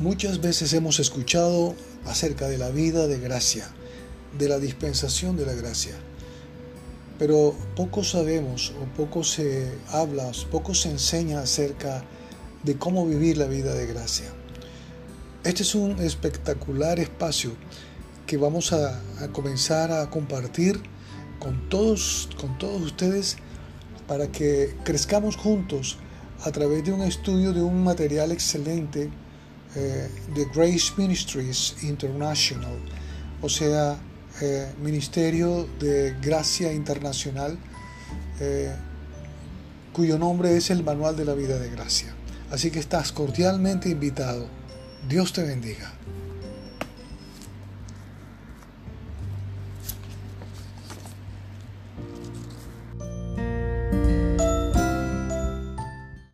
Muchas veces hemos escuchado acerca de la vida de gracia, de la dispensación de la gracia, pero poco sabemos o poco se habla, poco se enseña acerca de cómo vivir la vida de gracia. Este es un espectacular espacio que vamos a, comenzar a compartir con todos, con todos ustedes para que crezcamos juntos a través de un estudio de un material excelente eh, de Grace Ministries International, o sea, eh, Ministerio de Gracia Internacional, eh, cuyo nombre es el Manual de la Vida de Gracia. Así que estás cordialmente invitado. Dios te bendiga.